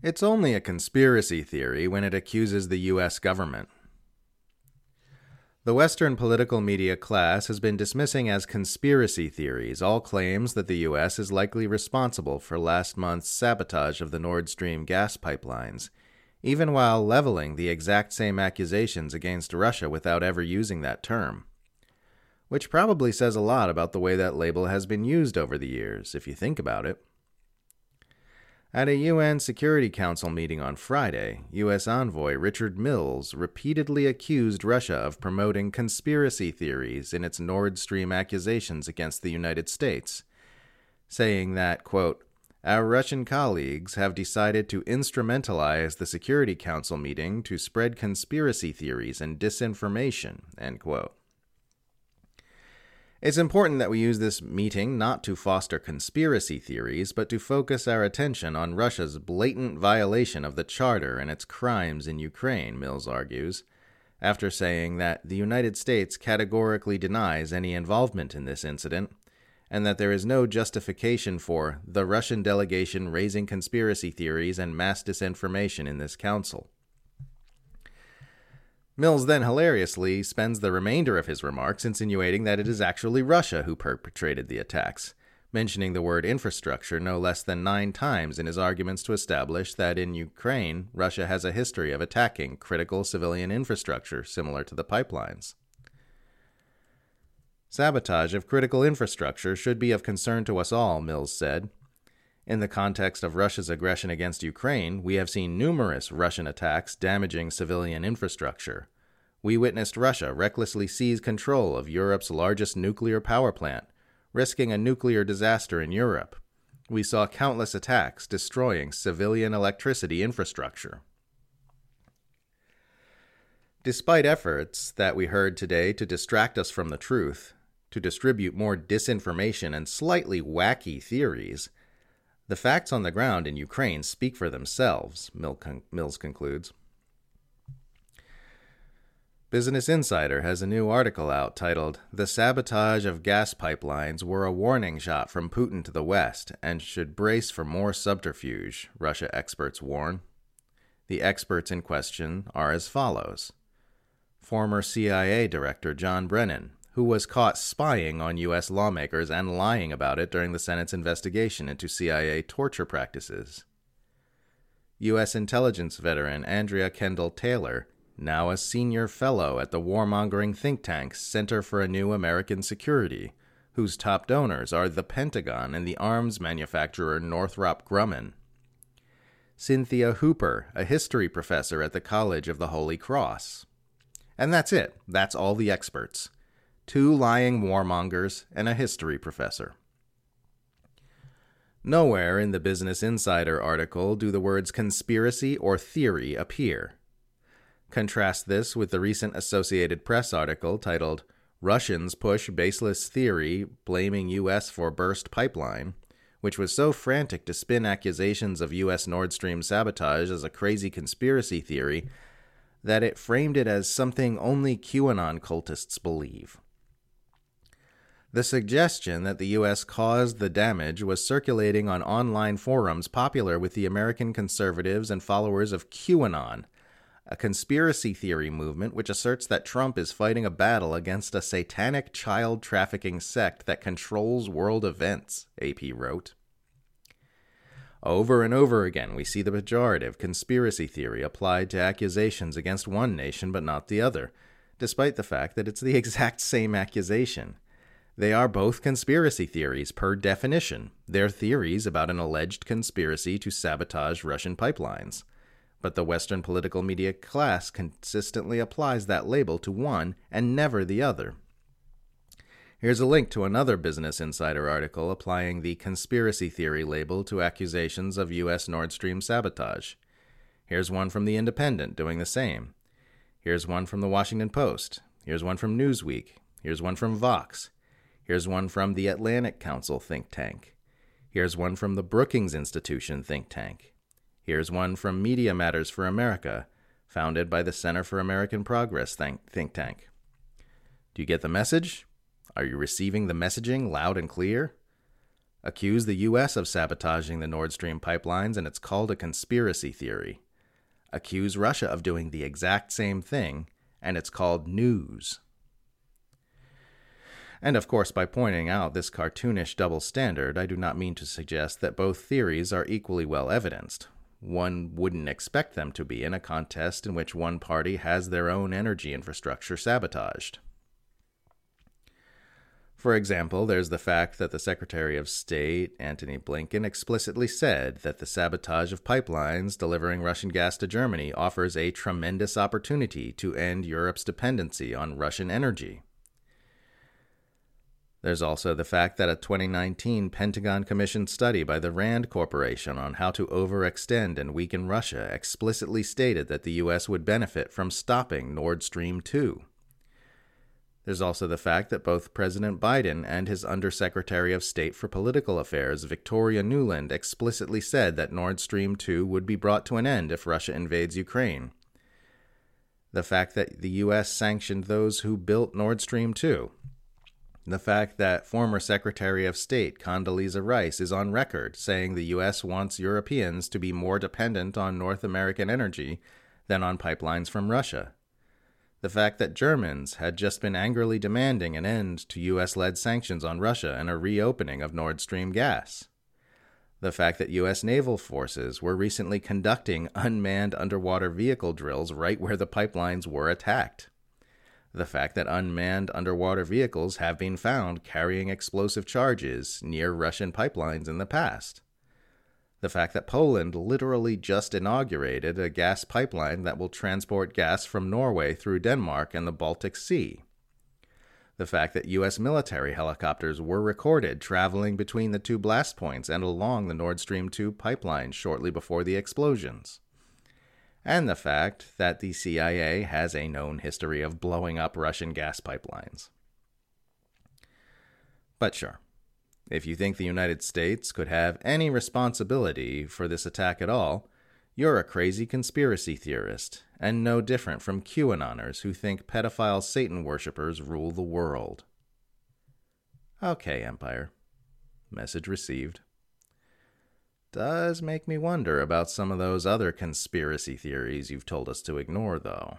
It's only a conspiracy theory when it accuses the U.S. government. The Western political media class has been dismissing as conspiracy theories all claims that the U.S. is likely responsible for last month's sabotage of the Nord Stream gas pipelines, even while leveling the exact same accusations against Russia without ever using that term. Which probably says a lot about the way that label has been used over the years, if you think about it. At a UN Security Council meeting on Friday, U.S. envoy Richard Mills repeatedly accused Russia of promoting conspiracy theories in its Nord Stream accusations against the United States, saying that, quote, our Russian colleagues have decided to instrumentalize the Security Council meeting to spread conspiracy theories and disinformation, end quote. It's important that we use this meeting not to foster conspiracy theories, but to focus our attention on Russia's blatant violation of the Charter and its crimes in Ukraine, Mills argues, after saying that the United States categorically denies any involvement in this incident, and that there is no justification for the Russian delegation raising conspiracy theories and mass disinformation in this council. Mills then hilariously spends the remainder of his remarks insinuating that it is actually Russia who perpetrated the attacks, mentioning the word infrastructure no less than nine times in his arguments to establish that in Ukraine, Russia has a history of attacking critical civilian infrastructure similar to the pipelines. Sabotage of critical infrastructure should be of concern to us all, Mills said. In the context of Russia's aggression against Ukraine, we have seen numerous Russian attacks damaging civilian infrastructure. We witnessed Russia recklessly seize control of Europe's largest nuclear power plant, risking a nuclear disaster in Europe. We saw countless attacks destroying civilian electricity infrastructure. Despite efforts that we heard today to distract us from the truth, to distribute more disinformation and slightly wacky theories, the facts on the ground in Ukraine speak for themselves, Mills concludes. Business Insider has a new article out titled, The Sabotage of Gas Pipelines Were a Warning Shot from Putin to the West and Should Brace for More Subterfuge, Russia experts warn. The experts in question are as follows Former CIA Director John Brennan, who was caught spying on U.S. lawmakers and lying about it during the Senate's investigation into CIA torture practices. U.S. intelligence veteran Andrea Kendall Taylor, now a senior fellow at the warmongering think tank Center for a New American Security, whose top donors are the Pentagon and the arms manufacturer Northrop Grumman. Cynthia Hooper, a history professor at the College of the Holy Cross. And that's it. That's all the experts two lying warmongers, and a history professor. Nowhere in the Business Insider article do the words conspiracy or theory appear. Contrast this with the recent Associated Press article titled Russians Push Baseless Theory Blaming U.S. for Burst Pipeline, which was so frantic to spin accusations of U.S. Nord Stream sabotage as a crazy conspiracy theory that it framed it as something only QAnon cultists believe. The suggestion that the U.S. caused the damage was circulating on online forums popular with the American conservatives and followers of QAnon, a conspiracy theory movement which asserts that Trump is fighting a battle against a satanic child trafficking sect that controls world events, AP wrote. Over and over again, we see the pejorative conspiracy theory applied to accusations against one nation but not the other, despite the fact that it's the exact same accusation. They are both conspiracy theories per definition. They're theories about an alleged conspiracy to sabotage Russian pipelines. But the Western political media class consistently applies that label to one and never the other. Here's a link to another Business Insider article applying the conspiracy theory label to accusations of U.S. Nord Stream sabotage. Here's one from The Independent doing the same. Here's one from The Washington Post. Here's one from Newsweek. Here's one from Vox. Here's one from the Atlantic Council think tank. Here's one from the Brookings Institution think tank. Here's one from Media Matters for America, founded by the Center for American Progress think, tank. Do you get the message? Are you receiving the messaging loud and clear? Accuse the US of sabotaging the Nord Stream pipelines, and it's called a conspiracy theory. Accuse Russia of doing the exact same thing, and it's called news. And of course, by pointing out this cartoonish double standard, I do not mean to suggest that both theories are equally well evidenced. One wouldn't expect them to be in a contest in which one party has their own energy infrastructure sabotaged. For example, there's the fact that the Secretary of State, Antony Blinken, explicitly said that the sabotage of pipelines delivering Russian gas to Germany offers a tremendous opportunity to end Europe's dependency on Russian energy. There's also the fact that a 2019 Pentagon commissioned study by the RAND Corporation on how to overextend and weaken Russia explicitly stated that the U.S. would benefit from stopping Nord Stream 2. There's also the fact that both President Biden and his Undersecretary of State for Political Affairs, Victoria Nuland, explicitly said that Nord Stream 2 would be brought to an end if Russia invades Ukraine. The fact that the U.S. sanctioned those who built Nord Stream 2 the fact that former Secretary of State Condoleezza Rice is on record saying the U.S. wants Europeans to be more dependent on North American energy than on pipelines from Russia. The fact that Germans had just been angrily demanding an end to U.S. led sanctions on Russia and a reopening of Nord Stream gas. The fact that U.S. naval forces were recently conducting unmanned underwater vehicle drills right where the pipelines were attacked the fact that unmanned underwater vehicles have been found carrying explosive charges near Russian pipelines in the past, the fact that Poland literally just inaugurated a gas pipeline that will transport gas from Norway through Denmark and the Baltic Sea, the fact that U.S. military helicopters were recorded traveling between the two blast points and along the Nord Stream 2 pipeline shortly before the explosions and the fact that the CIA has a known history of blowing up Russian gas pipelines. But sure, if you think the United States could have any responsibility for this attack at all, you're a crazy conspiracy theorist, and no different from QAnoners who think pedophile Satan worshippers rule the world. Okay, Empire. Message received. Does make me wonder about some of those other conspiracy theories you've told us to ignore, though.